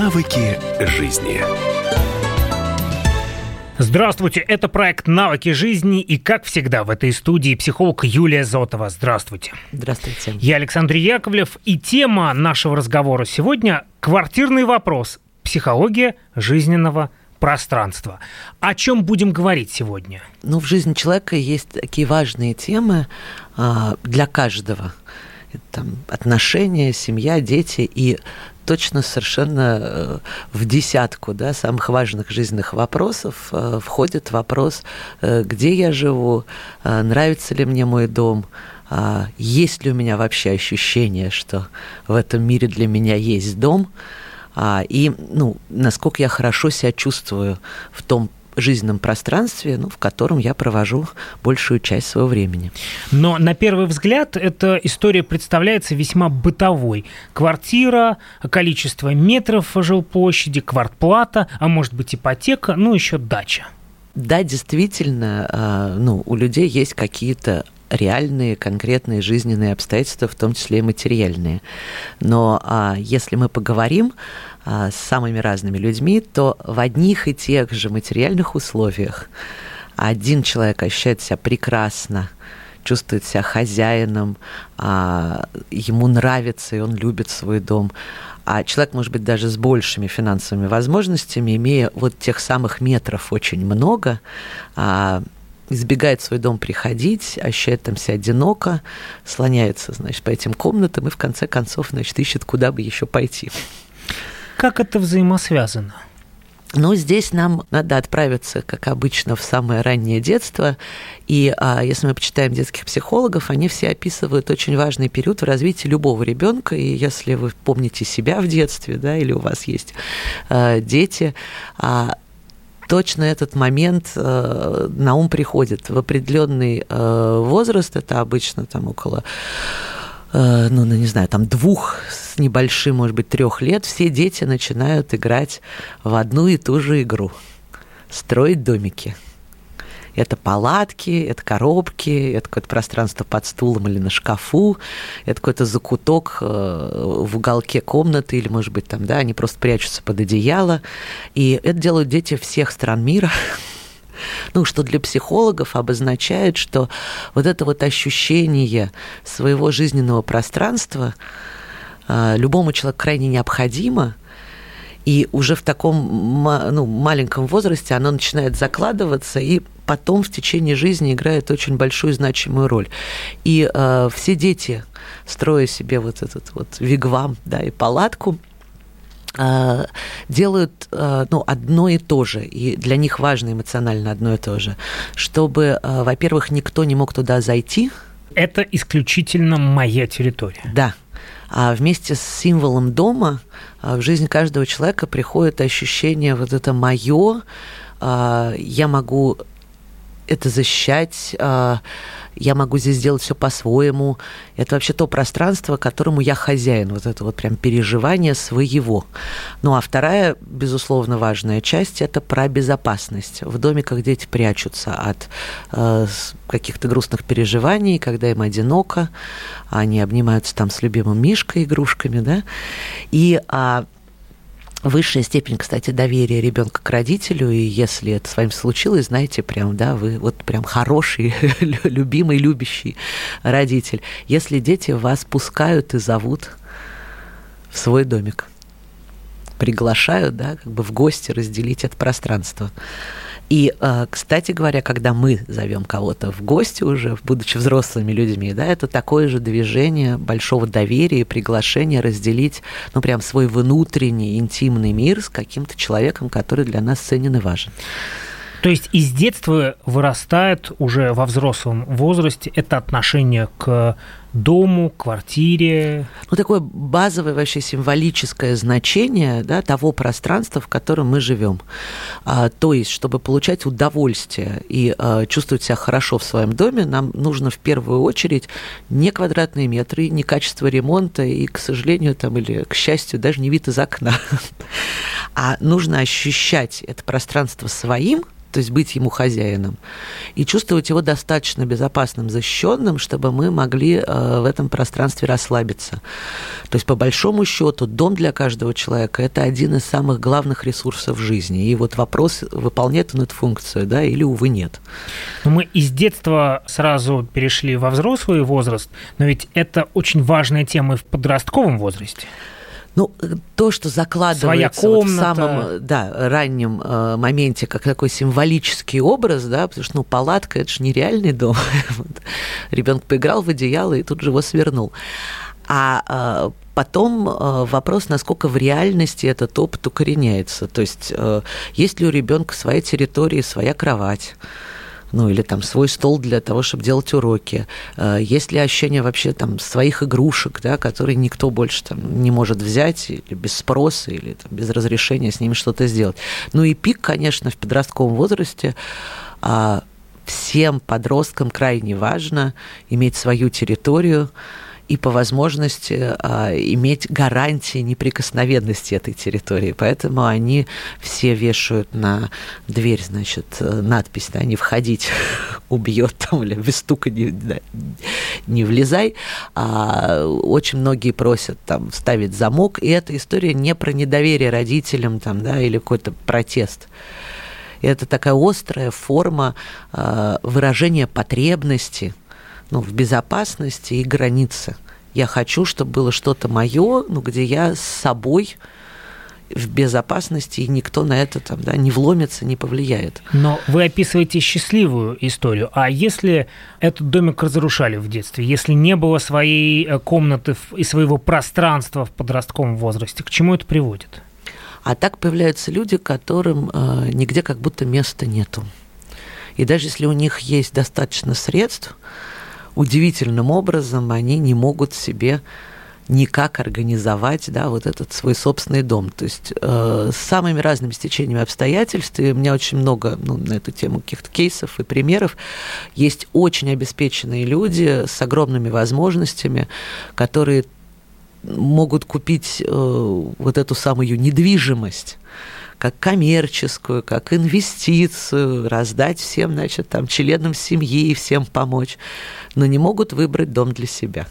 Навыки жизни. Здравствуйте, это проект «Навыки жизни» и, как всегда, в этой студии психолог Юлия Зотова. Здравствуйте. Здравствуйте. Я Александр Яковлев, и тема нашего разговора сегодня – квартирный вопрос «Психология жизненного пространства». О чем будем говорить сегодня? Ну, в жизни человека есть такие важные темы а, для каждого. Там, отношения, семья, дети. И точно совершенно э, в десятку да, самых важных жизненных вопросов э, входит вопрос, э, где я живу, нравится ли мне мой дом, есть ли у меня вообще ощущение, что в этом мире для меня есть дом, и ну, насколько я хорошо себя чувствую в том жизненном пространстве, ну, в котором я провожу большую часть своего времени. Но на первый взгляд эта история представляется весьма бытовой. Квартира, количество метров жилплощади, квартплата, а может быть ипотека, ну еще дача. Да, действительно, а, ну, у людей есть какие-то реальные, конкретные жизненные обстоятельства, в том числе и материальные. Но а, если мы поговорим а, с самыми разными людьми, то в одних и тех же материальных условиях один человек ощущает себя прекрасно, чувствует себя хозяином, а, ему нравится и он любит свой дом. А человек, может быть, даже с большими финансовыми возможностями, имея вот тех самых метров очень много, а, избегает в свой дом приходить, ощущает там себя одиноко, слоняется, значит, по этим комнатам и в конце концов, значит, ищет, куда бы еще пойти. Как это взаимосвязано? Но здесь нам надо отправиться, как обычно, в самое раннее детство. И а, если мы почитаем детских психологов, они все описывают очень важный период в развитии любого ребенка. И если вы помните себя в детстве, да, или у вас есть а, дети, а, точно этот момент э, на ум приходит. В определенный э, возраст, это обычно там около э, ну, ну, не знаю, там двух с небольшим, может быть, трех лет, все дети начинают играть в одну и ту же игру. Строить домики. Это палатки, это коробки, это какое-то пространство под стулом или на шкафу, это какой-то закуток э, в уголке комнаты, или, может быть, там, да, они просто прячутся под одеяло. И это делают дети всех стран мира ну, что для психологов обозначает, что вот это вот ощущение своего жизненного пространства э, любому человеку крайне необходимо, и уже в таком ну, маленьком возрасте оно начинает закладываться, и потом в течение жизни играет очень большую значимую роль. И э, все дети, строя себе вот этот вот вигвам, да, и палатку, э, делают э, ну, одно и то же, и для них важно эмоционально одно и то же, чтобы, э, во-первых, никто не мог туда зайти. Это исключительно моя территория. Да. А вместе с символом дома в жизнь каждого человека приходит ощущение вот это мое, я могу это защищать, а, я могу здесь сделать все по-своему. Это вообще то пространство, которому я хозяин, вот это вот прям переживание своего. Ну а вторая, безусловно, важная часть – это про безопасность. В доме, как дети прячутся от э, каких-то грустных переживаний, когда им одиноко, они обнимаются там с любимым мишкой, игрушками, да, и а, высшая степень, кстати, доверия ребенка к родителю, и если это с вами случилось, знаете, прям, да, вы вот прям хороший, любимый, любящий родитель. Если дети вас пускают и зовут в свой домик, приглашают, да, как бы в гости разделить это пространство. И, э, кстати говоря, когда мы зовем кого-то в гости уже, будучи взрослыми людьми, да, это такое же движение большого доверия и приглашения разделить, ну, прям свой внутренний интимный мир с каким-то человеком, который для нас ценен и важен. То есть из детства вырастает уже во взрослом возрасте это отношение к дому, квартире. Ну, такое базовое вообще символическое значение да, того пространства, в котором мы живем. А, то есть, чтобы получать удовольствие и а, чувствовать себя хорошо в своем доме, нам нужно в первую очередь не квадратные метры, не качество ремонта и, к сожалению, там, или к счастью, даже не вид из окна. А нужно ощущать это пространство своим – то есть быть ему хозяином, и чувствовать его достаточно безопасным, защищенным, чтобы мы могли э, в этом пространстве расслабиться. То есть, по большому счету, дом для каждого человека – это один из самых главных ресурсов жизни. И вот вопрос, выполняет он эту функцию, да, или, увы, нет. Но мы из детства сразу перешли во взрослый возраст, но ведь это очень важная тема в подростковом возрасте. Ну, то, что закладывается вот в самом да, раннем э, моменте, как такой символический образ, да, потому что ну, палатка это же нереальный дом. Ребенок поиграл в одеяло и тут же его свернул. А э, потом э, вопрос, насколько в реальности этот опыт укореняется. То есть, э, есть ли у ребенка своя территория, своя кровать? Ну или там свой стол для того, чтобы делать уроки. Э, есть ли ощущение вообще там своих игрушек, да, которые никто больше там не может взять или без спроса, или там, без разрешения с ними что-то сделать. Ну и пик, конечно, в подростковом возрасте а, всем подросткам крайне важно иметь свою территорию, и по возможности а, иметь гарантии неприкосновенности этой территории. Поэтому они все вешают на дверь, значит, надпись, да, не входить, убьет там, или без стука не, да, не влезай. А очень многие просят там ставить замок, и эта история не про недоверие родителям там, да, или какой-то протест. Это такая острая форма э, выражения потребности – ну, в безопасности и границы. Я хочу, чтобы было что-то мое, ну, где я с собой в безопасности, и никто на это там, да, не вломится, не повлияет. Но вы описываете счастливую историю. А если этот домик разрушали в детстве, если не было своей э, комнаты и своего пространства в подростковом возрасте, к чему это приводит? А так появляются люди, которым э, нигде как будто места нету. И даже если у них есть достаточно средств, удивительным образом они не могут себе никак организовать, да, вот этот свой собственный дом. То есть э, с самыми разными стечениями обстоятельств, и у меня очень много ну, на эту тему каких-то кейсов и примеров, есть очень обеспеченные люди с огромными возможностями, которые могут купить э, вот эту самую недвижимость, как коммерческую, как инвестицию, раздать всем, значит, там, членам семьи, всем помочь, но не могут выбрать дом для себя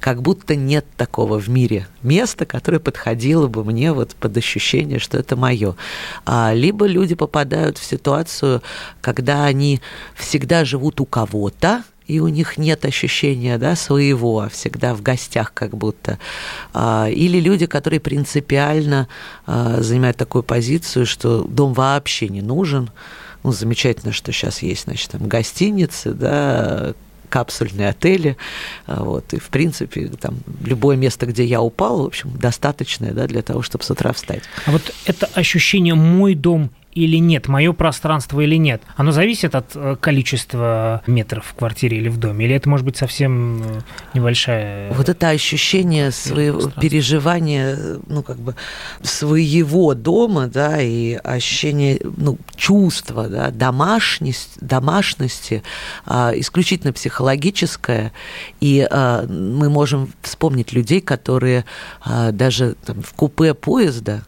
как будто нет такого в мире места, которое подходило бы мне вот под ощущение, что это мое. А, либо люди попадают в ситуацию, когда они всегда живут у кого-то, и у них нет ощущения да, своего, а всегда в гостях как будто. А, или люди, которые принципиально а, занимают такую позицию, что дом вообще не нужен. Ну, замечательно, что сейчас есть, значит, там гостиницы, да, капсульные отели, вот, и, в принципе, там, любое место, где я упал, в общем, достаточное, да, для того, чтобы с утра встать. А вот это ощущение «мой дом или нет, мое пространство или нет, оно зависит от э, количества метров в квартире или в доме? Или это может быть совсем э, небольшая... Вот это ощущение своего переживания, ну, как бы, своего дома, да, и ощущение, ну, чувства, да, домашность, домашности, а, исключительно психологическое, и а, мы можем вспомнить людей, которые а, даже там, в купе поезда,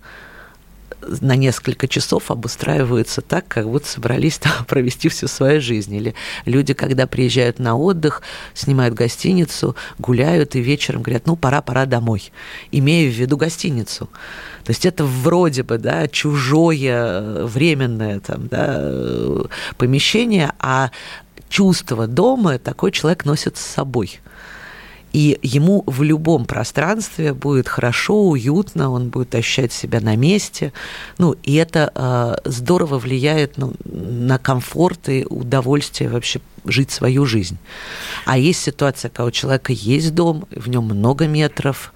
на несколько часов обустраиваются так, как будто собрались там провести всю свою жизнь. Или люди, когда приезжают на отдых, снимают гостиницу, гуляют и вечером говорят, ну, пора, пора домой, имея в виду гостиницу. То есть это вроде бы да, чужое временное там, да, помещение, а чувство дома такой человек носит с собой – и ему в любом пространстве будет хорошо, уютно, он будет ощущать себя на месте. Ну, и это э, здорово влияет ну, на комфорт и удовольствие вообще жить свою жизнь. А есть ситуация, когда у человека есть дом, в нем много метров,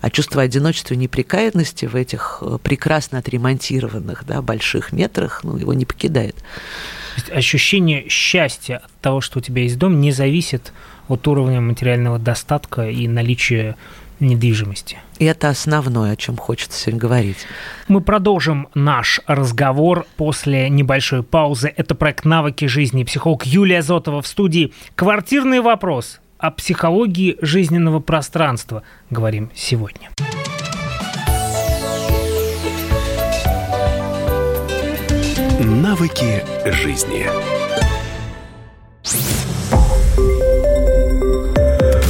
а чувство одиночества и неприкаянности в этих э, прекрасно отремонтированных да, больших метрах ну, его не покидает. Ощущение счастья от того, что у тебя есть дом, не зависит от уровня материального достатка и наличия недвижимости. И это основное, о чем хочется сегодня говорить. Мы продолжим наш разговор после небольшой паузы. Это проект «Навыки жизни». Психолог Юлия Зотова в студии. Квартирный вопрос о психологии жизненного пространства говорим сегодня. На Навыки жизни.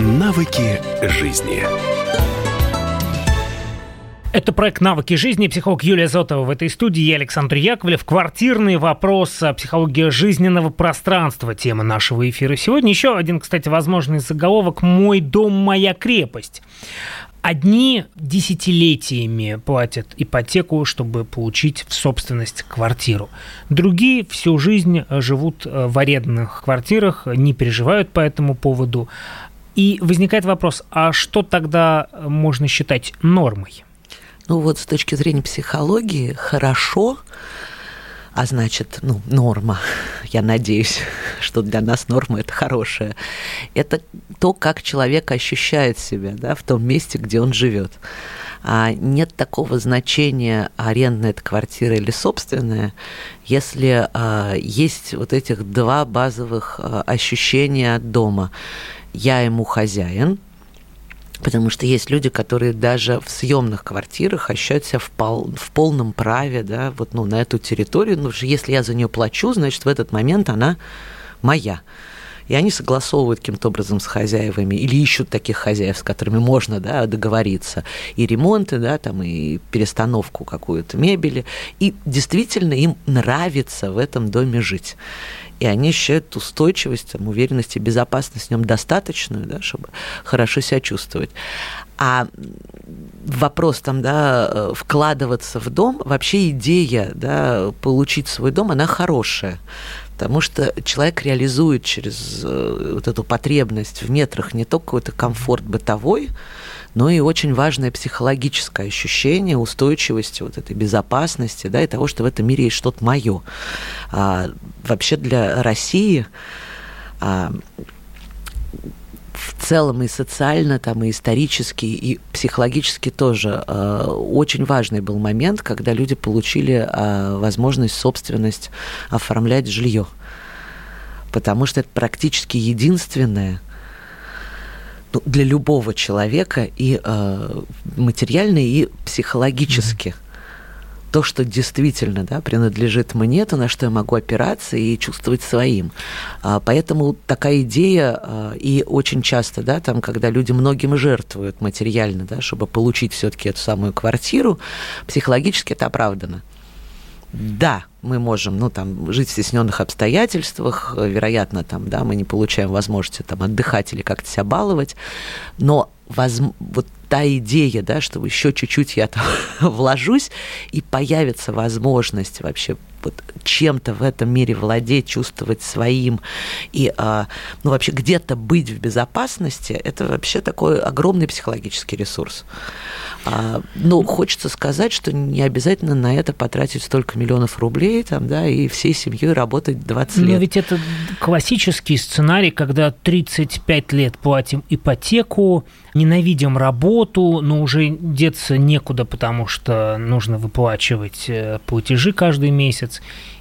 Навыки жизни. Это проект «Навыки жизни». Психолог Юлия Зотова в этой студии. Я Александр Яковлев. Квартирный вопрос. Психология жизненного пространства. Тема нашего эфира сегодня. Еще один, кстати, возможный заголовок «Мой дом, моя крепость». Одни десятилетиями платят ипотеку, чтобы получить в собственность квартиру. Другие всю жизнь живут в арендных квартирах, не переживают по этому поводу. И возникает вопрос, а что тогда можно считать нормой? Ну вот с точки зрения психологии хорошо, а значит, ну, норма, я надеюсь, что для нас норма это хорошая, это то, как человек ощущает себя да, в том месте, где он живет. А нет такого значения, арендная это квартира или собственная, если а, есть вот этих два базовых а, ощущения дома. Я ему хозяин, Потому что есть люди, которые даже в съемных квартирах ощущают себя в, пол, в полном праве, да, вот ну, на эту территорию. Ну, если я за нее плачу, значит, в этот момент она моя. И они согласовывают каким-то образом с хозяевами или ищут таких хозяев, с которыми можно да, договориться. И ремонты, да, там, и перестановку какую-то мебели. И действительно им нравится в этом доме жить и они ощущают устойчивость, там, уверенность и безопасность в нем достаточную, да, чтобы хорошо себя чувствовать. А вопрос там, да, э, вкладываться в дом, вообще идея, да, получить свой дом, она хорошая. Потому что человек реализует через э, вот эту потребность в метрах не только какой-то комфорт бытовой, но и очень важное психологическое ощущение устойчивости, вот этой безопасности, да, и того, что в этом мире есть что-то мое. А, вообще для России а, в целом и социально, там, и исторически, и психологически тоже э, очень важный был момент, когда люди получили э, возможность собственность оформлять жилье. Потому что это практически единственное ну, для любого человека и э, материально, и психологически. Mm-hmm то, что действительно да, принадлежит мне, то, на что я могу опираться и чувствовать своим. А, поэтому такая идея, а, и очень часто, да, там, когда люди многим жертвуют материально, да, чтобы получить все-таки эту самую квартиру, психологически это оправдано. Да, мы можем, ну, там, жить в стесненных обстоятельствах, вероятно, там, да, мы не получаем возможности там отдыхать или как-то себя баловать, но воз... вот та идея, да, что еще чуть-чуть я там вложусь, и появится возможность вообще вот чем-то в этом мире владеть, чувствовать своим и а, ну, вообще где-то быть в безопасности, это вообще такой огромный психологический ресурс. А, но хочется сказать, что не обязательно на это потратить столько миллионов рублей там, да, и всей семьей работать 20 лет. Но ведь это классический сценарий, когда 35 лет платим ипотеку, ненавидим работу, но уже деться некуда, потому что нужно выплачивать э, платежи каждый месяц,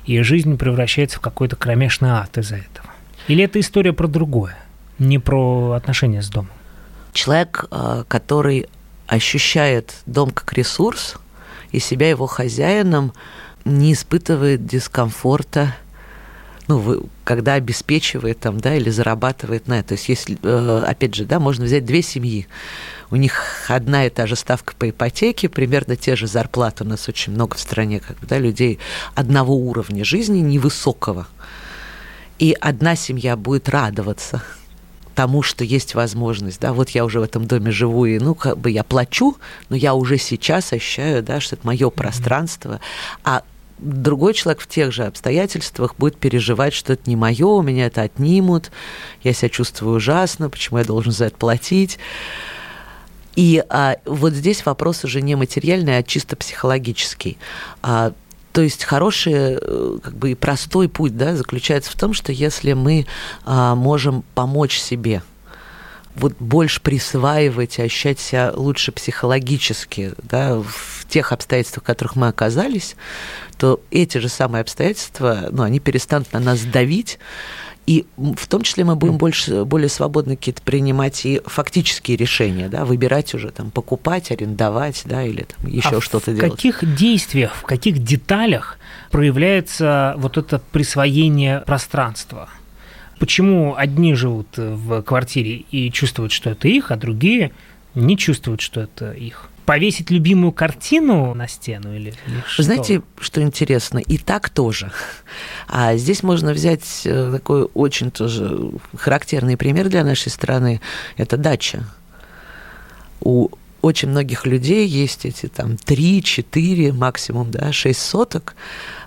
и жизнь превращается в какой-то кромешный ад из-за этого. Или это история про другое, не про отношения с домом? Человек, э, который ощущает дом как ресурс и себя его хозяином, не испытывает дискомфорта, ну, вы, когда обеспечивает там, да, или зарабатывает на это. То есть, если, э, опять же, да, можно взять две семьи. У них одна и та же ставка по ипотеке, примерно те же зарплаты. У нас очень много в стране когда людей одного уровня жизни, невысокого. И одна семья будет радоваться тому, что есть возможность, да, вот я уже в этом доме живу, и, ну, как бы я плачу, но я уже сейчас ощущаю, да, что это мое пространство, а другой человек в тех же обстоятельствах будет переживать, что это не мое, у меня это отнимут, я себя чувствую ужасно, почему я должен за это платить. И а, вот здесь вопрос уже не материальный, а чисто психологический. А, то есть хороший, э, как бы и простой путь да, заключается в том, что если мы а, можем помочь себе, вот больше присваивать и ощущать себя лучше психологически да, в тех обстоятельствах, в которых мы оказались, то эти же самые обстоятельства, ну, они перестанут на нас давить, и в том числе мы будем больше, более свободно какие-то принимать и фактические решения, да, выбирать уже там покупать, арендовать, да, или там еще а что-то делать. В каких действиях, в каких деталях проявляется вот это присвоение пространства? Почему одни живут в квартире и чувствуют, что это их, а другие не чувствуют, что это их? Повесить любимую картину на стену или, или что? Знаете, что интересно? И так тоже. А здесь можно взять э, такой очень тоже характерный пример для нашей страны. Это дача. У очень многих людей есть эти там 3-4, максимум, да, 6 соток,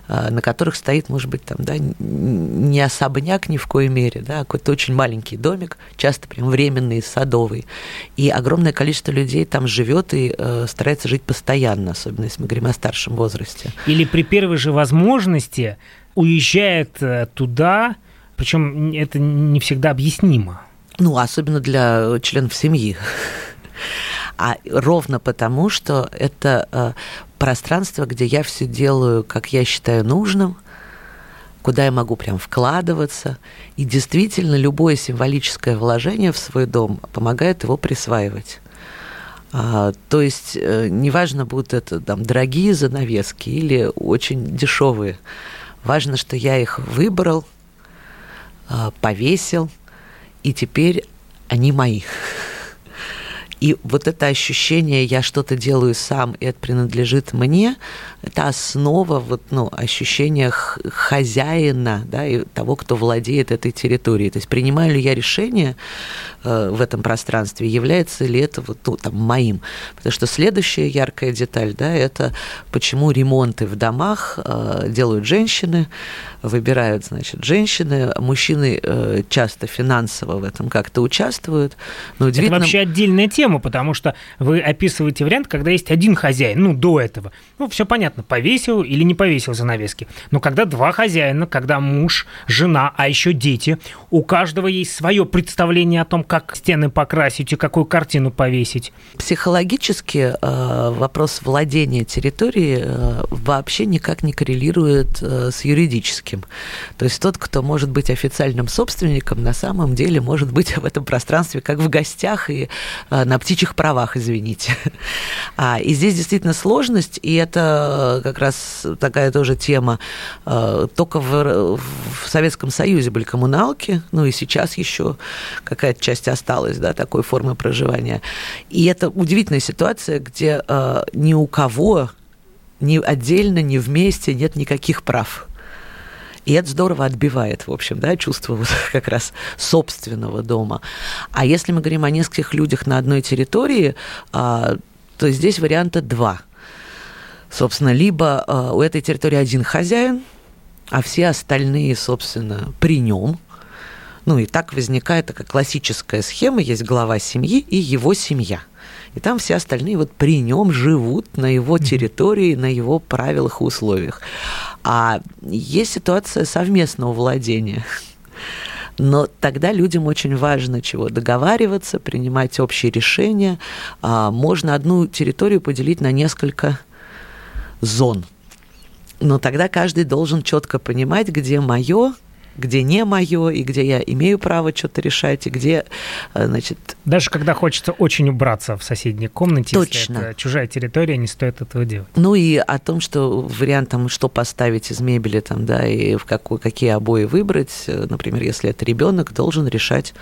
а, на которых стоит, может быть, там, да, не особняк ни в коей мере, да, а какой-то очень маленький домик, часто прям временный, садовый. И огромное количество людей там живет и э, старается жить постоянно, особенно если мы говорим о старшем возрасте. Или при первой же возможности уезжает э, туда, причем это не всегда объяснимо. Ну, особенно для членов семьи а ровно потому, что это э, пространство, где я все делаю, как я считаю нужным, куда я могу прям вкладываться. И действительно, любое символическое вложение в свой дом помогает его присваивать. А, то есть э, неважно, будут это там дорогие занавески или очень дешевые. Важно, что я их выбрал, а, повесил, и теперь они мои. И вот это ощущение «я что-то делаю сам, и это принадлежит мне», это основа вот, ну, ощущения хозяина да, и того, кто владеет этой территорией. То есть принимаю ли я решение э, в этом пространстве, является ли это вот, ну, там, моим. Потому что следующая яркая деталь да, – это почему ремонты в домах э, делают женщины, выбирают, значит, женщины, мужчины э, часто финансово в этом как-то участвуют. Но удивительно... Это вообще отдельная тема, потому что вы описываете вариант, когда есть один хозяин, ну, до этого. Ну, все понятно, повесил или не повесил занавески. Но когда два хозяина, когда муж, жена, а еще дети, у каждого есть свое представление о том, как стены покрасить и какую картину повесить. Психологически э, вопрос владения территорией э, вообще никак не коррелирует э, с юридическим. То есть тот, кто может быть официальным собственником, на самом деле может быть в этом пространстве как в гостях и а, на птичьих правах, извините. А, и здесь действительно сложность, и это э, как раз такая тоже тема. А, только в, в Советском Союзе были коммуналки, ну и сейчас еще какая-то часть осталась, да, такой формы проживания. И это удивительная ситуация, где а, ни у кого ни отдельно, ни вместе нет никаких прав. И это здорово отбивает, в общем, да, чувство вот как раз собственного дома. А если мы говорим о нескольких людях на одной территории, а, то здесь варианта два. Собственно, либо а, у этой территории один хозяин, а все остальные, собственно, при нем. Ну и так возникает такая классическая схема, есть глава семьи и его семья – и там все остальные вот при нем живут на его территории, на его правилах и условиях. А есть ситуация совместного владения. Но тогда людям очень важно чего договариваться, принимать общие решения. А, можно одну территорию поделить на несколько зон. Но тогда каждый должен четко понимать, где мое, где не мое, и где я имею право что-то решать, и где, э, значит... Даже когда хочется очень убраться в соседней комнате, Точно. если это чужая территория, не стоит этого делать. Ну и о том, что вариант там, что поставить из мебели, там, да, и в какой, какие обои выбрать, э, например, если это ребенок, должен решать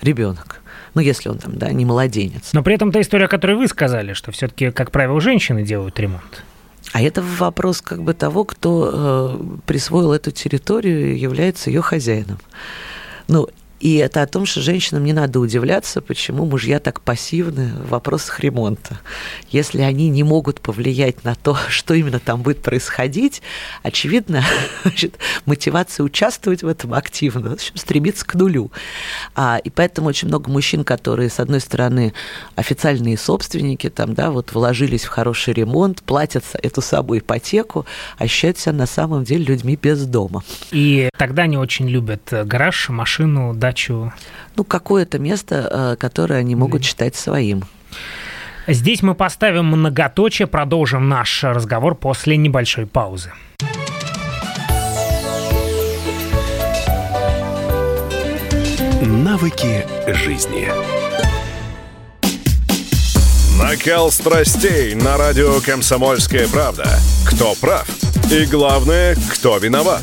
ребенок. Ну, если он там, да, не младенец. Но при этом та история, о которой вы сказали, что все-таки, как правило, женщины делают ремонт. А это вопрос как бы того, кто э, присвоил эту территорию и является ее хозяином. Ну, И это о том, что женщинам не надо удивляться, почему мужья так пассивны в вопросах ремонта. Если они не могут повлиять на то, что именно там будет происходить, очевидно, значит, мотивация участвовать в этом активно, в общем, стремиться к нулю. А, и поэтому очень много мужчин, которые, с одной стороны, официальные собственники, там, да, вот вложились в хороший ремонт, платят эту самую ипотеку, ощущают себя на самом деле людьми без дома. И тогда они очень любят гараж, машину, дачу. Ну, какое-то место, э, которое они могут считать своим. Здесь мы поставим многоточие, продолжим наш разговор после небольшой паузы. Навыки жизни. Накал страстей на радио «Комсомольская правда». Кто прав? И главное, кто виноват?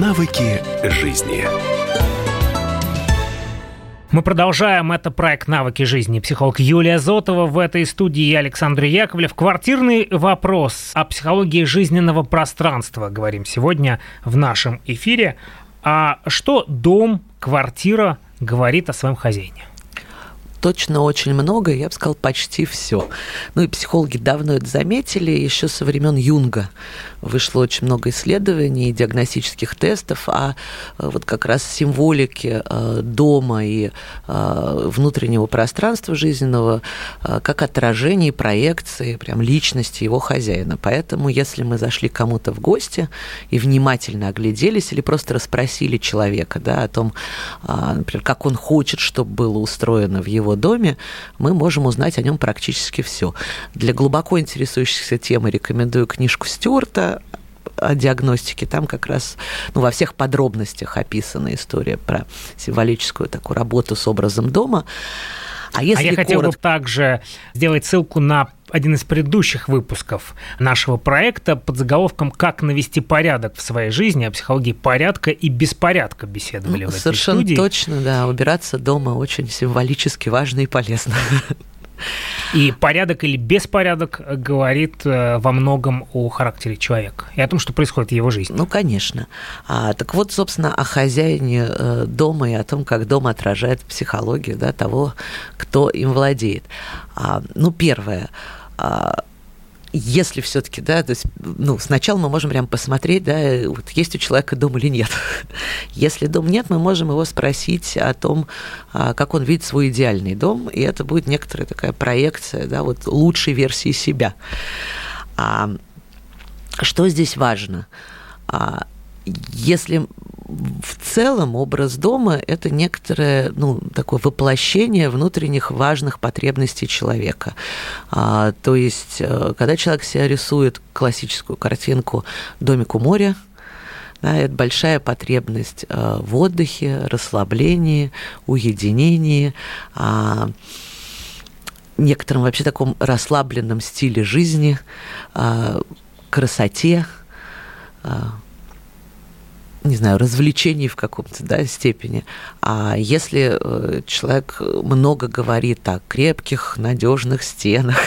Навыки жизни. Мы продолжаем. Это проект «Навыки жизни». Психолог Юлия Зотова в этой студии и Александр Яковлев. Квартирный вопрос о психологии жизненного пространства говорим сегодня в нашем эфире. А что дом, квартира говорит о своем хозяине? Точно очень много, я бы сказал, почти все. Ну и психологи давно это заметили, еще со времен Юнга вышло очень много исследований, диагностических тестов, а э, вот как раз символики э, дома и э, внутреннего пространства жизненного как отражение проекции прям личности его хозяина. Поэтому, если мы зашли кому-то в гости и внимательно огляделись или просто расспросили человека да, о том, например, как он хочет, чтобы было устроено в его доме, мы можем узнать о нем практически все. Для глубоко интересующихся темы рекомендую книжку Стюарта о диагностике, там как раз ну, во всех подробностях описана история про символическую такую работу с образом дома. А, если а я коротко... хотел бы также сделать ссылку на один из предыдущих выпусков нашего проекта под заголовком «Как навести порядок в своей жизни», о психологии порядка и беспорядка беседовали ну, в этой Совершенно студии. точно, да. Убираться дома очень символически важно и полезно. И порядок или беспорядок говорит э, во многом о характере человека и о том, что происходит в его жизни. Ну, конечно. А, так вот, собственно, о хозяине э, дома и о том, как дом отражает психологию да, того, кто им владеет. А, ну, первое а, если все-таки, да, то есть, ну, сначала мы можем прям посмотреть, да, вот есть у человека дом или нет. Если дом нет, мы можем его спросить о том, а, как он видит свой идеальный дом, и это будет некоторая такая проекция, да, вот лучшей версии себя. А что здесь важно? А, если в целом образ дома – это некоторое ну, такое воплощение внутренних важных потребностей человека. А, то есть, э, когда человек себя рисует классическую картинку «домик у моря», да, это большая потребность э, в отдыхе, расслаблении, уединении, а, некотором вообще таком расслабленном стиле жизни, а, красоте, а, не знаю, развлечений в каком-то да, степени. А если э, человек много говорит о крепких, надежных стенах,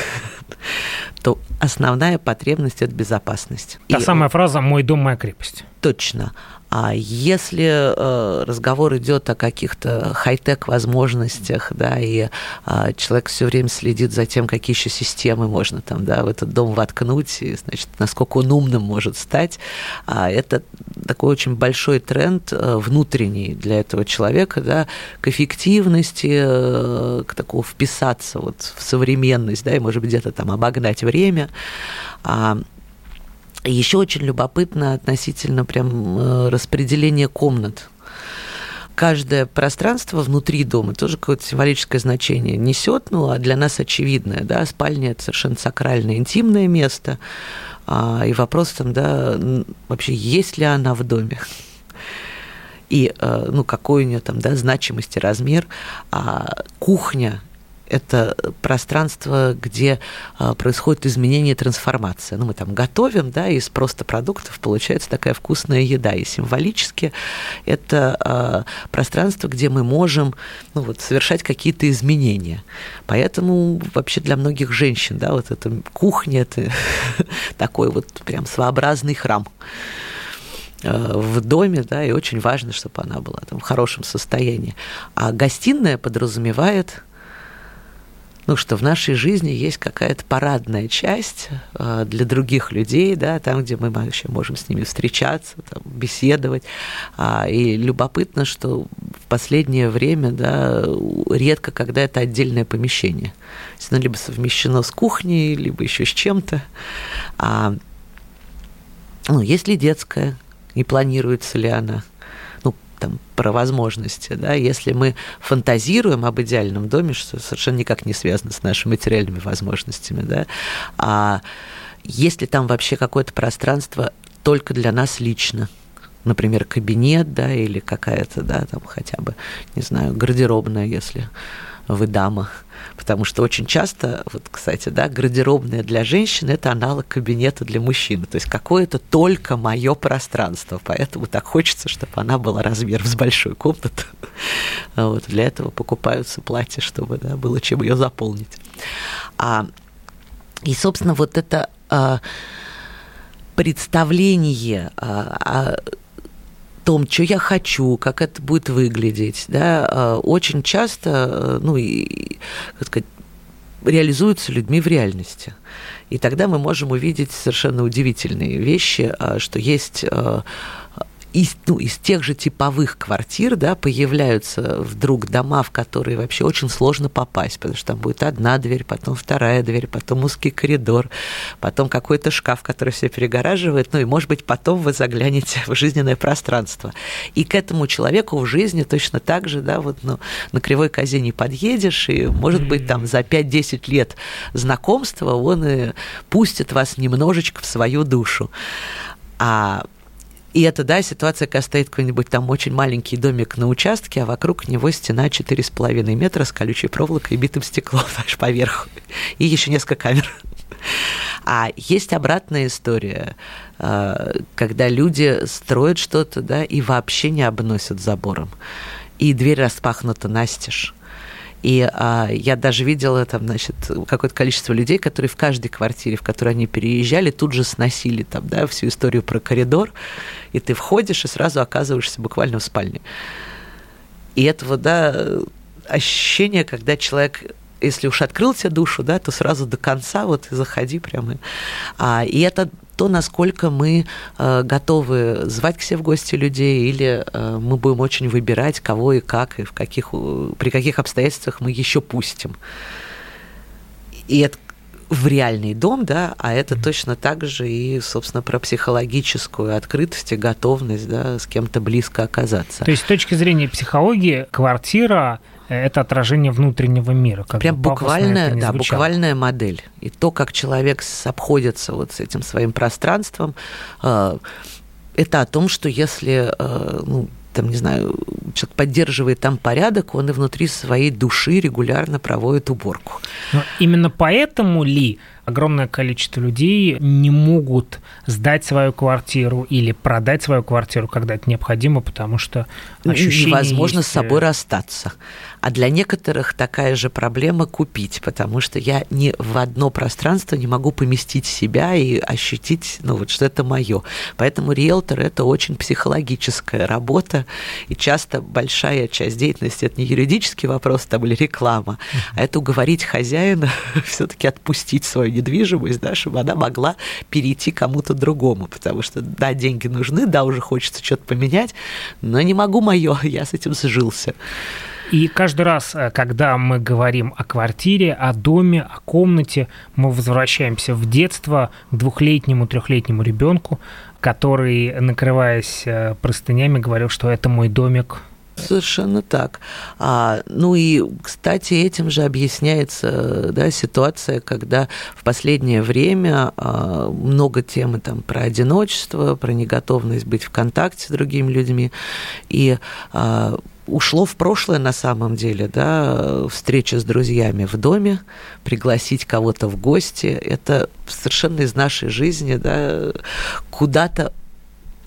то основная потребность это безопасность. Та И, самая фраза «мой дом, моя крепость». Точно. А если э, разговор идет о каких-то хай-тек возможностях, да, и э, человек все время следит за тем, какие еще системы можно там, да, в этот дом воткнуть, и, значит, насколько он умным может стать, а это такой очень большой тренд э, внутренний для этого человека, да, к эффективности, э, к такому вписаться вот в современность, да, и, может быть, где-то там обогнать время. А, еще очень любопытно относительно прям э, распределения комнат. Каждое пространство внутри дома тоже какое-то символическое значение несет, ну, а для нас очевидное, да, спальня – это совершенно сакральное, интимное место, а, и вопрос там, да, вообще есть ли она в доме, и, э, ну, какой у нее там, да, значимость и размер, а кухня это пространство, где а, происходит изменение и трансформация. Ну, мы там готовим, да, из просто продуктов получается такая вкусная еда. И символически это а, пространство, где мы можем ну, вот, совершать какие-то изменения. Поэтому вообще для многих женщин, да, вот эта кухня, это такой вот прям своеобразный храм а, в доме, да, и очень важно, чтобы она была там в хорошем состоянии. А гостиная подразумевает ну, что в нашей жизни есть какая-то парадная часть э, для других людей, да, там, где мы вообще можем с ними встречаться, там, беседовать. А, и любопытно, что в последнее время, да, редко, когда это отдельное помещение. Оно либо совмещено с кухней, либо еще с чем-то. А, ну, есть ли детская, не планируется ли она? Там, про возможности. Да? Если мы фантазируем об идеальном доме, что совершенно никак не связано с нашими материальными возможностями, да? а есть ли там вообще какое-то пространство только для нас лично? Например, кабинет, да, или какая-то, да, там хотя бы, не знаю, гардеробная, если вы дама. Потому что очень часто, вот, кстати, да, гардеробная для женщин – это аналог кабинета для мужчины. То есть какое-то только мое пространство. Поэтому так хочется, чтобы она была размером с большой комнаты. Вот, для этого покупаются платья, чтобы да, было чем ее заполнить. А, и, собственно, вот это а, представление а, том, что я хочу, как это будет выглядеть, да, а, очень часто, э, ну, и, как сказать, реализуются людьми в реальности. И тогда мы можем увидеть совершенно удивительные вещи, а, что есть а, из, ну, из тех же типовых квартир да, появляются вдруг дома, в которые вообще очень сложно попасть, потому что там будет одна дверь, потом вторая дверь, потом узкий коридор, потом какой-то шкаф, который все перегораживает, ну и, может быть, потом вы заглянете в жизненное пространство. И к этому человеку в жизни точно так же, да, вот ну, на кривой козе не подъедешь, и, может быть, там за 5-10 лет знакомства он и пустит вас немножечко в свою душу. А и это, да, ситуация, когда стоит какой-нибудь там очень маленький домик на участке, а вокруг него стена 4,5 метра с колючей проволокой и битым стеклом, знаешь, поверху. И еще несколько камер. А есть обратная история, э, когда люди строят что-то, да, и вообще не обносят забором. И дверь распахнута настежь. И а, я даже видела там, значит, какое-то количество людей, которые в каждой квартире, в которой они переезжали, тут же сносили там, да, всю историю про коридор, и ты входишь и сразу оказываешься буквально в спальне. И этого, да, ощущение, когда человек если уж открыл тебе душу, да, то сразу до конца вот и заходи прямо. А, и это то, насколько мы э, готовы звать к себе в гости людей, или э, мы будем очень выбирать, кого и как, и в каких, при каких обстоятельствах мы еще пустим. И это в реальный дом, да, а это mm-hmm. точно так же и, собственно, про психологическую открытость и готовность, да, с кем-то близко оказаться. То есть с точки зрения психологии квартира это отражение внутреннего мира. Как Прям буквальная, да, буквальная модель. И то, как человек обходится вот с этим своим пространством, э, это о том, что если э, ну, там, не знаю, человек поддерживает там порядок, он и внутри своей души регулярно проводит уборку. Но именно поэтому ли огромное количество людей не могут сдать свою квартиру или продать свою квартиру, когда это необходимо, потому что ощущение невозможно есть... с собой расстаться. А для некоторых такая же проблема купить, потому что я ни в одно пространство не могу поместить себя и ощутить, ну вот, что это мое. Поэтому риэлтор – это очень психологическая работа, и часто большая часть деятельности – это не юридический вопрос там, или реклама, а это уговорить хозяина все-таки отпустить свою недвижимость, да, чтобы она могла перейти кому-то другому, потому что, да, деньги нужны, да, уже хочется что-то поменять, но не могу мое, я с этим сжился. И каждый раз, э, когда мы говорим о квартире, о доме, о комнате, мы возвращаемся в детство к двухлетнему, трехлетнему ребенку, который, накрываясь э, простынями, говорил, что это мой домик, Совершенно так. А, ну и, кстати, этим же объясняется да, ситуация, когда в последнее время а, много темы там про одиночество, про неготовность быть в контакте с другими людьми. И а, ушло в прошлое на самом деле, да, встреча с друзьями в доме, пригласить кого-то в гости, это совершенно из нашей жизни, да, куда-то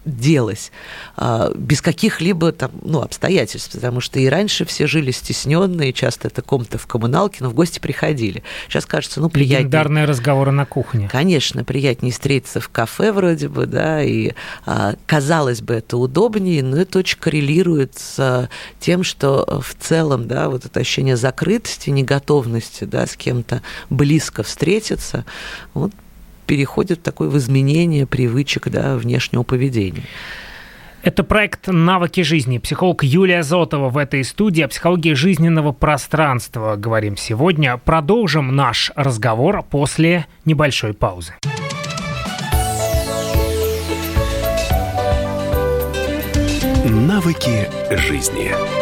делось а, без каких-либо там, ну, обстоятельств, потому что и раньше все жили стесненные, часто это комната в коммуналке, но в гости приходили. Сейчас кажется, ну, приятнее... Легендарные разговоры на кухне. Конечно, приятнее встретиться в кафе вроде бы, да, и а, казалось бы, это удобнее, но это очень коррелирует с тем, что в целом, да, вот это ощущение закрытости, неготовности, да, с кем-то близко встретиться, вот переходит в такое в изменение привычек да, внешнего поведения. Это проект «Навыки жизни». Психолог Юлия Зотова в этой студии о психологии жизненного пространства говорим сегодня. Продолжим наш разговор после небольшой паузы. Навыки жизни.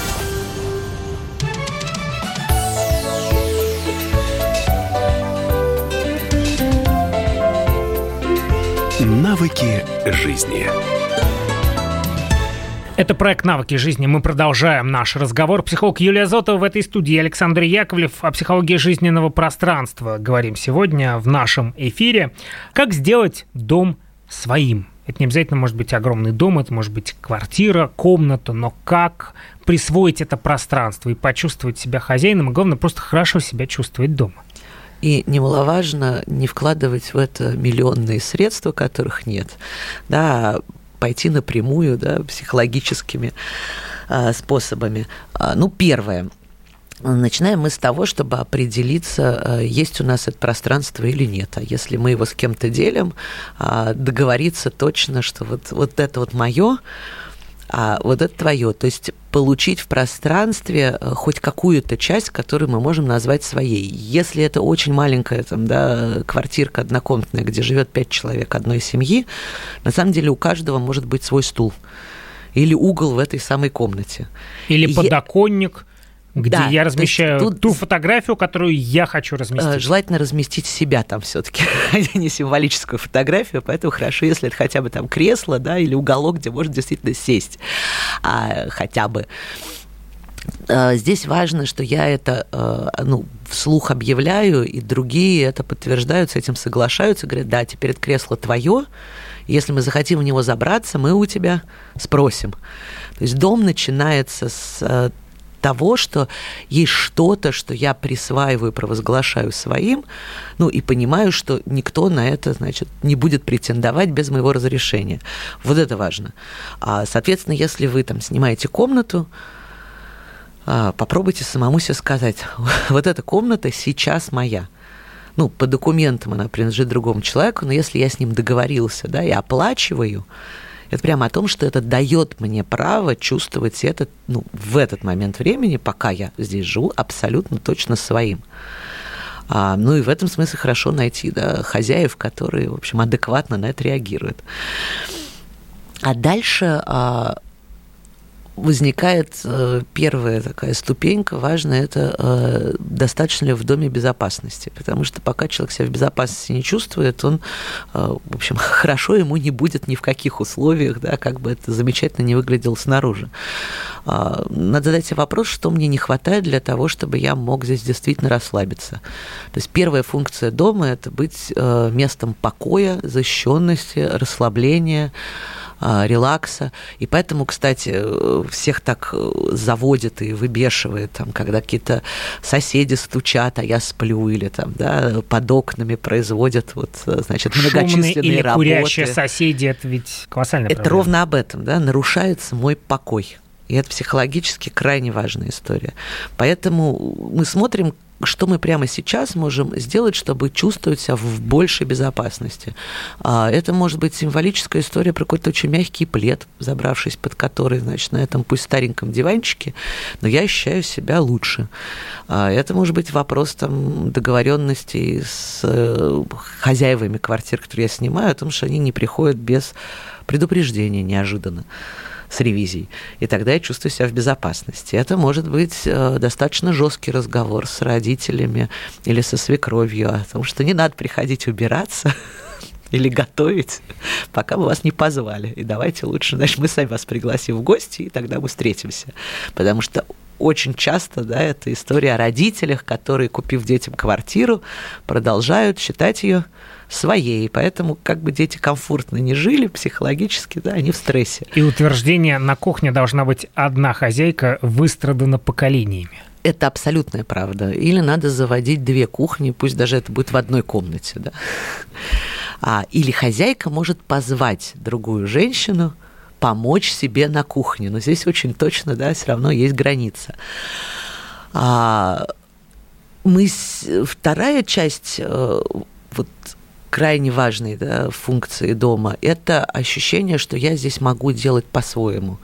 Навыки жизни. Это проект «Навыки жизни». Мы продолжаем наш разговор. Психолог Юлия Зотова в этой студии, Александр Яковлев о психологии жизненного пространства. Говорим сегодня в нашем эфире. Как сделать дом своим? Это не обязательно может быть огромный дом, это может быть квартира, комната, но как присвоить это пространство и почувствовать себя хозяином, и главное, просто хорошо себя чувствовать дома? И немаловажно не вкладывать в это миллионные средства, которых нет, да, а пойти напрямую, да, психологическими а, способами. А, ну, первое. Начинаем мы с того, чтобы определиться, есть у нас это пространство или нет. А если мы его с кем-то делим, договориться точно, что вот, вот это вот мое, а вот это твое. То есть получить в пространстве э, хоть какую-то часть, которую мы можем назвать своей. Если это очень маленькая там, да, квартирка однокомнатная, где живет пять человек одной семьи, на самом деле у каждого может быть свой стул или угол в этой самой комнате. Или подоконник где да, я размещаю тут... ту фотографию, которую я хочу разместить. Э, желательно разместить себя там все-таки, а не символическую фотографию, поэтому хорошо, если это хотя бы там кресло, да, или уголок, где можно действительно сесть, а, хотя бы. Э, здесь важно, что я это э, ну, вслух объявляю, и другие это подтверждают, с этим соглашаются, говорят, да, теперь это кресло твое, если мы захотим в него забраться, мы у тебя спросим. То есть дом начинается с того, что есть что-то, что я присваиваю, провозглашаю своим, ну и понимаю, что никто на это, значит, не будет претендовать без моего разрешения. Вот это важно. А, соответственно, если вы там снимаете комнату, а, попробуйте самому себе сказать, вот эта комната сейчас моя ну, по документам она принадлежит другому человеку, но если я с ним договорился, да, и оплачиваю, это прямо о том, что это дает мне право чувствовать это ну, в этот момент времени, пока я здесь живу, абсолютно точно своим. А, ну и в этом смысле хорошо найти да, хозяев, которые, в общем, адекватно на это реагируют. А дальше а, возникает э, первая такая ступенька важная, это э, достаточно ли в доме безопасности. Потому что пока человек себя в безопасности не чувствует, он, э, в общем, хорошо ему не будет ни в каких условиях, да, как бы это замечательно не выглядело снаружи. А, надо задать себе вопрос, что мне не хватает для того, чтобы я мог здесь действительно расслабиться. То есть первая функция дома – это быть местом покоя, защищенности, расслабления, релакса. И поэтому, кстати, всех так э, заводит и выбешивает, там, когда какие-то соседи стучат, а я сплю, или там, да, под окнами производят вот, э, значит, многочисленные Шумные или работы. курящие соседи, это ведь колоссальная Это проблема. ровно об этом, да, нарушается мой покой. И это психологически крайне важная история. Поэтому мы смотрим, что мы прямо сейчас можем сделать, чтобы чувствовать себя в большей безопасности. А, это может быть символическая история про какой-то очень мягкий плед, забравшись под который, значит, на этом пусть стареньком диванчике, но я ощущаю себя лучше. А, это может быть вопрос там договоренности с э, хозяевами квартир, которые я снимаю, о том, что они не приходят без предупреждения неожиданно с ревизией. И тогда я чувствую себя в безопасности. Это может быть э, достаточно жесткий разговор с родителями или со свекровью о том, что не надо приходить убираться или готовить, пока мы вас не позвали. И давайте лучше, значит, мы сами вас пригласим в гости, и тогда мы встретимся. Потому что очень часто, да, это история о родителях, которые, купив детям квартиру, продолжают считать ее своей. Поэтому как бы дети комфортно не жили психологически, да, они в стрессе. И утверждение на кухне должна быть одна хозяйка, выстрадана поколениями. Это абсолютная правда. Или надо заводить две кухни, пусть даже это будет в одной комнате, да. А, или хозяйка может позвать другую женщину, помочь себе на кухне. Но здесь очень точно, да, все равно есть граница. А, мы вторая часть э, вот крайне важной да, функции дома – это ощущение, что я здесь могу делать по-своему.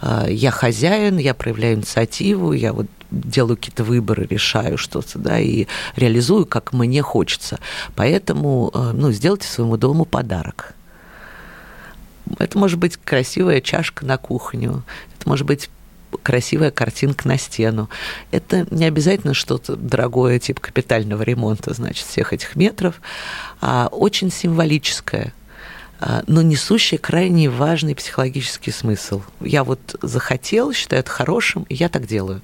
А, я хозяин, я проявляю инициативу, я вот делаю какие-то выборы, решаю что-то, да, и реализую, как мне хочется. Поэтому, э, ну, сделайте своему дому подарок. Это может быть красивая чашка на кухню, это может быть красивая картинка на стену. Это не обязательно что-то дорогое, типа капитального ремонта, значит, всех этих метров, а очень символическое а, но несущее крайне важный психологический смысл. Я вот захотел, считаю это хорошим, и я так делаю.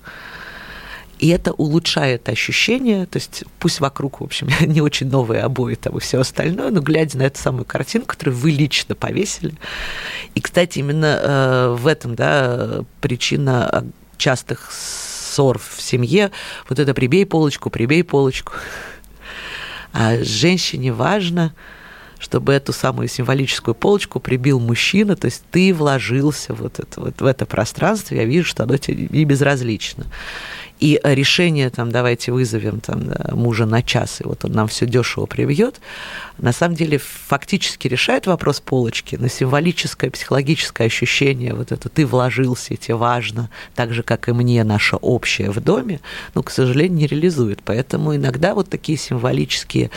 И это улучшает ощущение, то есть пусть вокруг, в общем, не очень новые обои там и все остальное, но глядя на эту самую картинку, которую вы лично повесили. И, кстати, именно э, в этом, да, причина частых ссор в семье, вот это прибей полочку, прибей полочку. А женщине важно, чтобы эту самую символическую полочку прибил мужчина, то есть ты вложился вот это, вот в это пространство, я вижу, что оно тебе не безразлично. И решение, там, давайте вызовем там, да, мужа на час, и вот он нам все дешево привьет, на самом деле фактически решает вопрос полочки, но символическое, психологическое ощущение, вот это ты вложился, тебе важно, так же, как и мне, наше общее в доме, ну, к сожалению, не реализует. Поэтому иногда вот такие символические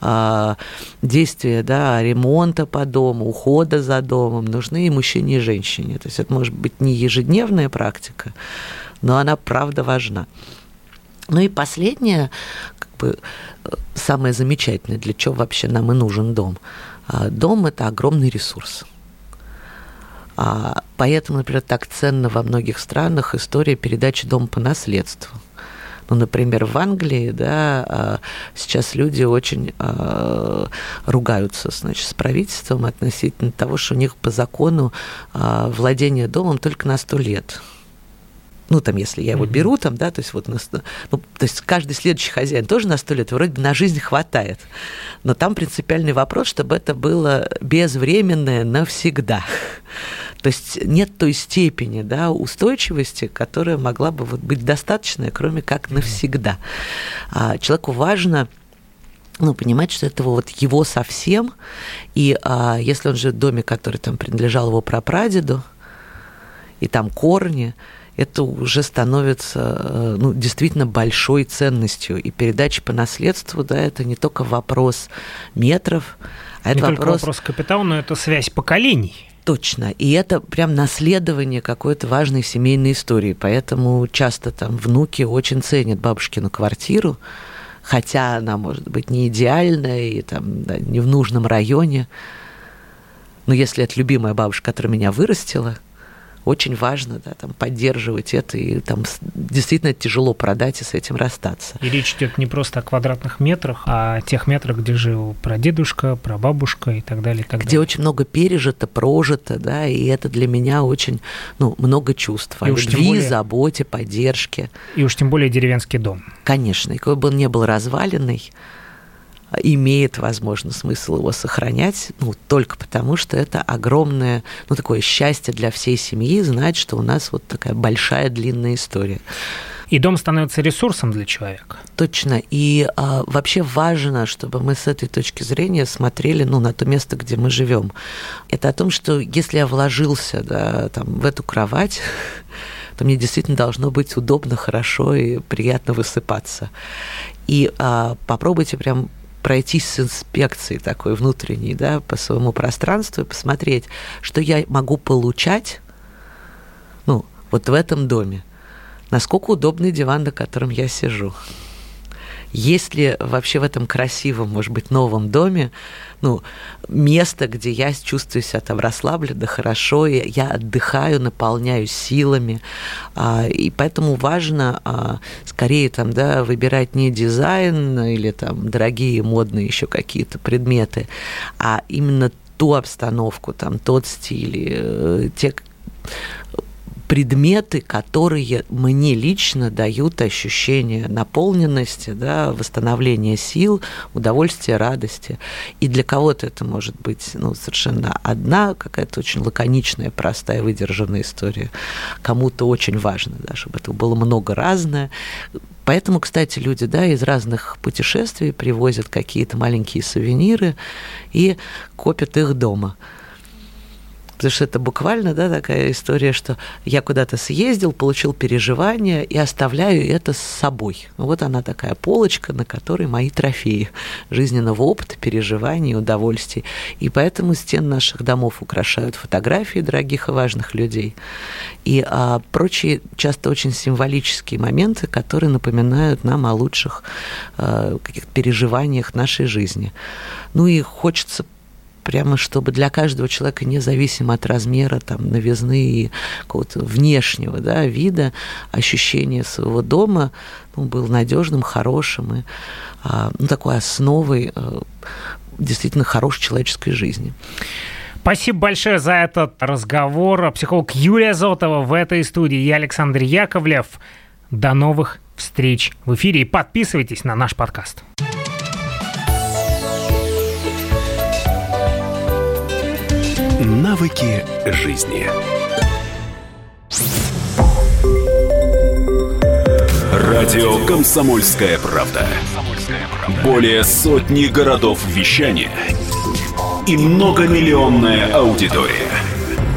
э, действия, да, ремонта по дому, ухода за домом нужны и мужчине, и женщине. То есть это может быть не ежедневная практика, но она правда важна. Ну и последнее, как бы самое замечательное, для чего вообще нам и нужен дом. А, дом – это огромный ресурс. А, поэтому, например, так ценно во многих странах история передачи дома по наследству. Ну, например, в Англии, да, а, сейчас люди очень ругаются, значит, с правительством относительно того, что у них по закону владение домом только на сто лет ну, там, если я его беру, там, да, то есть вот, ну, то есть каждый следующий хозяин тоже на сто лет, вроде бы на жизнь хватает. Но там принципиальный вопрос, чтобы это было безвременное навсегда. То есть нет той степени да, устойчивости, которая могла бы вот быть достаточной, кроме как навсегда. А человеку важно ну, понимать, что это вот его совсем, и а, если он живет в доме, который там принадлежал его прапрадеду, и там корни, это уже становится э, ну, действительно большой ценностью. И передача по наследству, да, это не только вопрос метров, а это не вопрос... только вопрос капитала, но это связь поколений. Точно. И это прям наследование какой-то важной семейной истории. Поэтому часто там внуки очень ценят бабушкину квартиру, хотя она может быть не идеальная и там да, не в нужном районе. Но если это любимая бабушка, которая меня вырастила, очень важно да, там, поддерживать это, и там действительно тяжело продать и с этим расстаться. И речь идет не просто о квадратных метрах, а о тех метрах, где жил прадедушка, прабабушка и так далее. И так где далее. очень много пережито, прожито, да, и это для меня очень, ну, много чувств о любви, более... заботе, поддержке. И уж тем более деревенский дом. Конечно, и какой бы он ни был разваленный, имеет, возможно, смысл его сохранять, ну, только потому, что это огромное, ну, такое счастье для всей семьи знать, что у нас вот такая большая длинная история. И дом становится ресурсом для человека. Точно. И а, вообще важно, чтобы мы с этой точки зрения смотрели ну, на то место, где мы живем. Это о том, что если я вложился да, там, в эту кровать, то мне действительно должно быть удобно, хорошо и приятно высыпаться. И а, попробуйте прям пройтись с инспекцией такой внутренней, да, по своему пространству и посмотреть, что я могу получать, ну, вот в этом доме насколько удобный диван, на котором я сижу. Есть ли вообще в этом красивом, может быть, новом доме ну, место, где я чувствую себя там расслабленно, хорошо, и я отдыхаю, наполняюсь силами. А, и поэтому важно а, скорее там, да, выбирать не дизайн или там дорогие модные еще какие-то предметы, а именно ту обстановку, там, тот стиль, э, те предметы, которые мне лично дают ощущение наполненности, да, восстановления сил, удовольствия, радости. И для кого-то это может быть ну, совершенно одна какая-то очень лаконичная, простая, выдержанная история. Кому-то очень важно, да, чтобы это было много разное. Поэтому, кстати, люди да, из разных путешествий привозят какие-то маленькие сувениры и копят их дома. Потому что это буквально да, такая история, что я куда-то съездил, получил переживания и оставляю это с собой. Вот она такая полочка, на которой мои трофеи жизненного опыта, переживаний, удовольствий. И поэтому стен наших домов украшают фотографии дорогих и важных людей. И а, прочие часто очень символические моменты, которые напоминают нам о лучших а, каких-то переживаниях нашей жизни. Ну и хочется прямо чтобы для каждого человека, независимо от размера, там, новизны и какого-то внешнего да, вида, ощущение своего дома ну, был надежным, хорошим и а, ну, такой основой а, действительно хорошей человеческой жизни. Спасибо большое за этот разговор. Психолог Юлия Зотова в этой студии. Я Александр Яковлев. До новых встреч в эфире. И подписывайтесь на наш подкаст. Навыки жизни. Радио Комсомольская правда". Более сотни городов вещания и многомиллионная аудитория.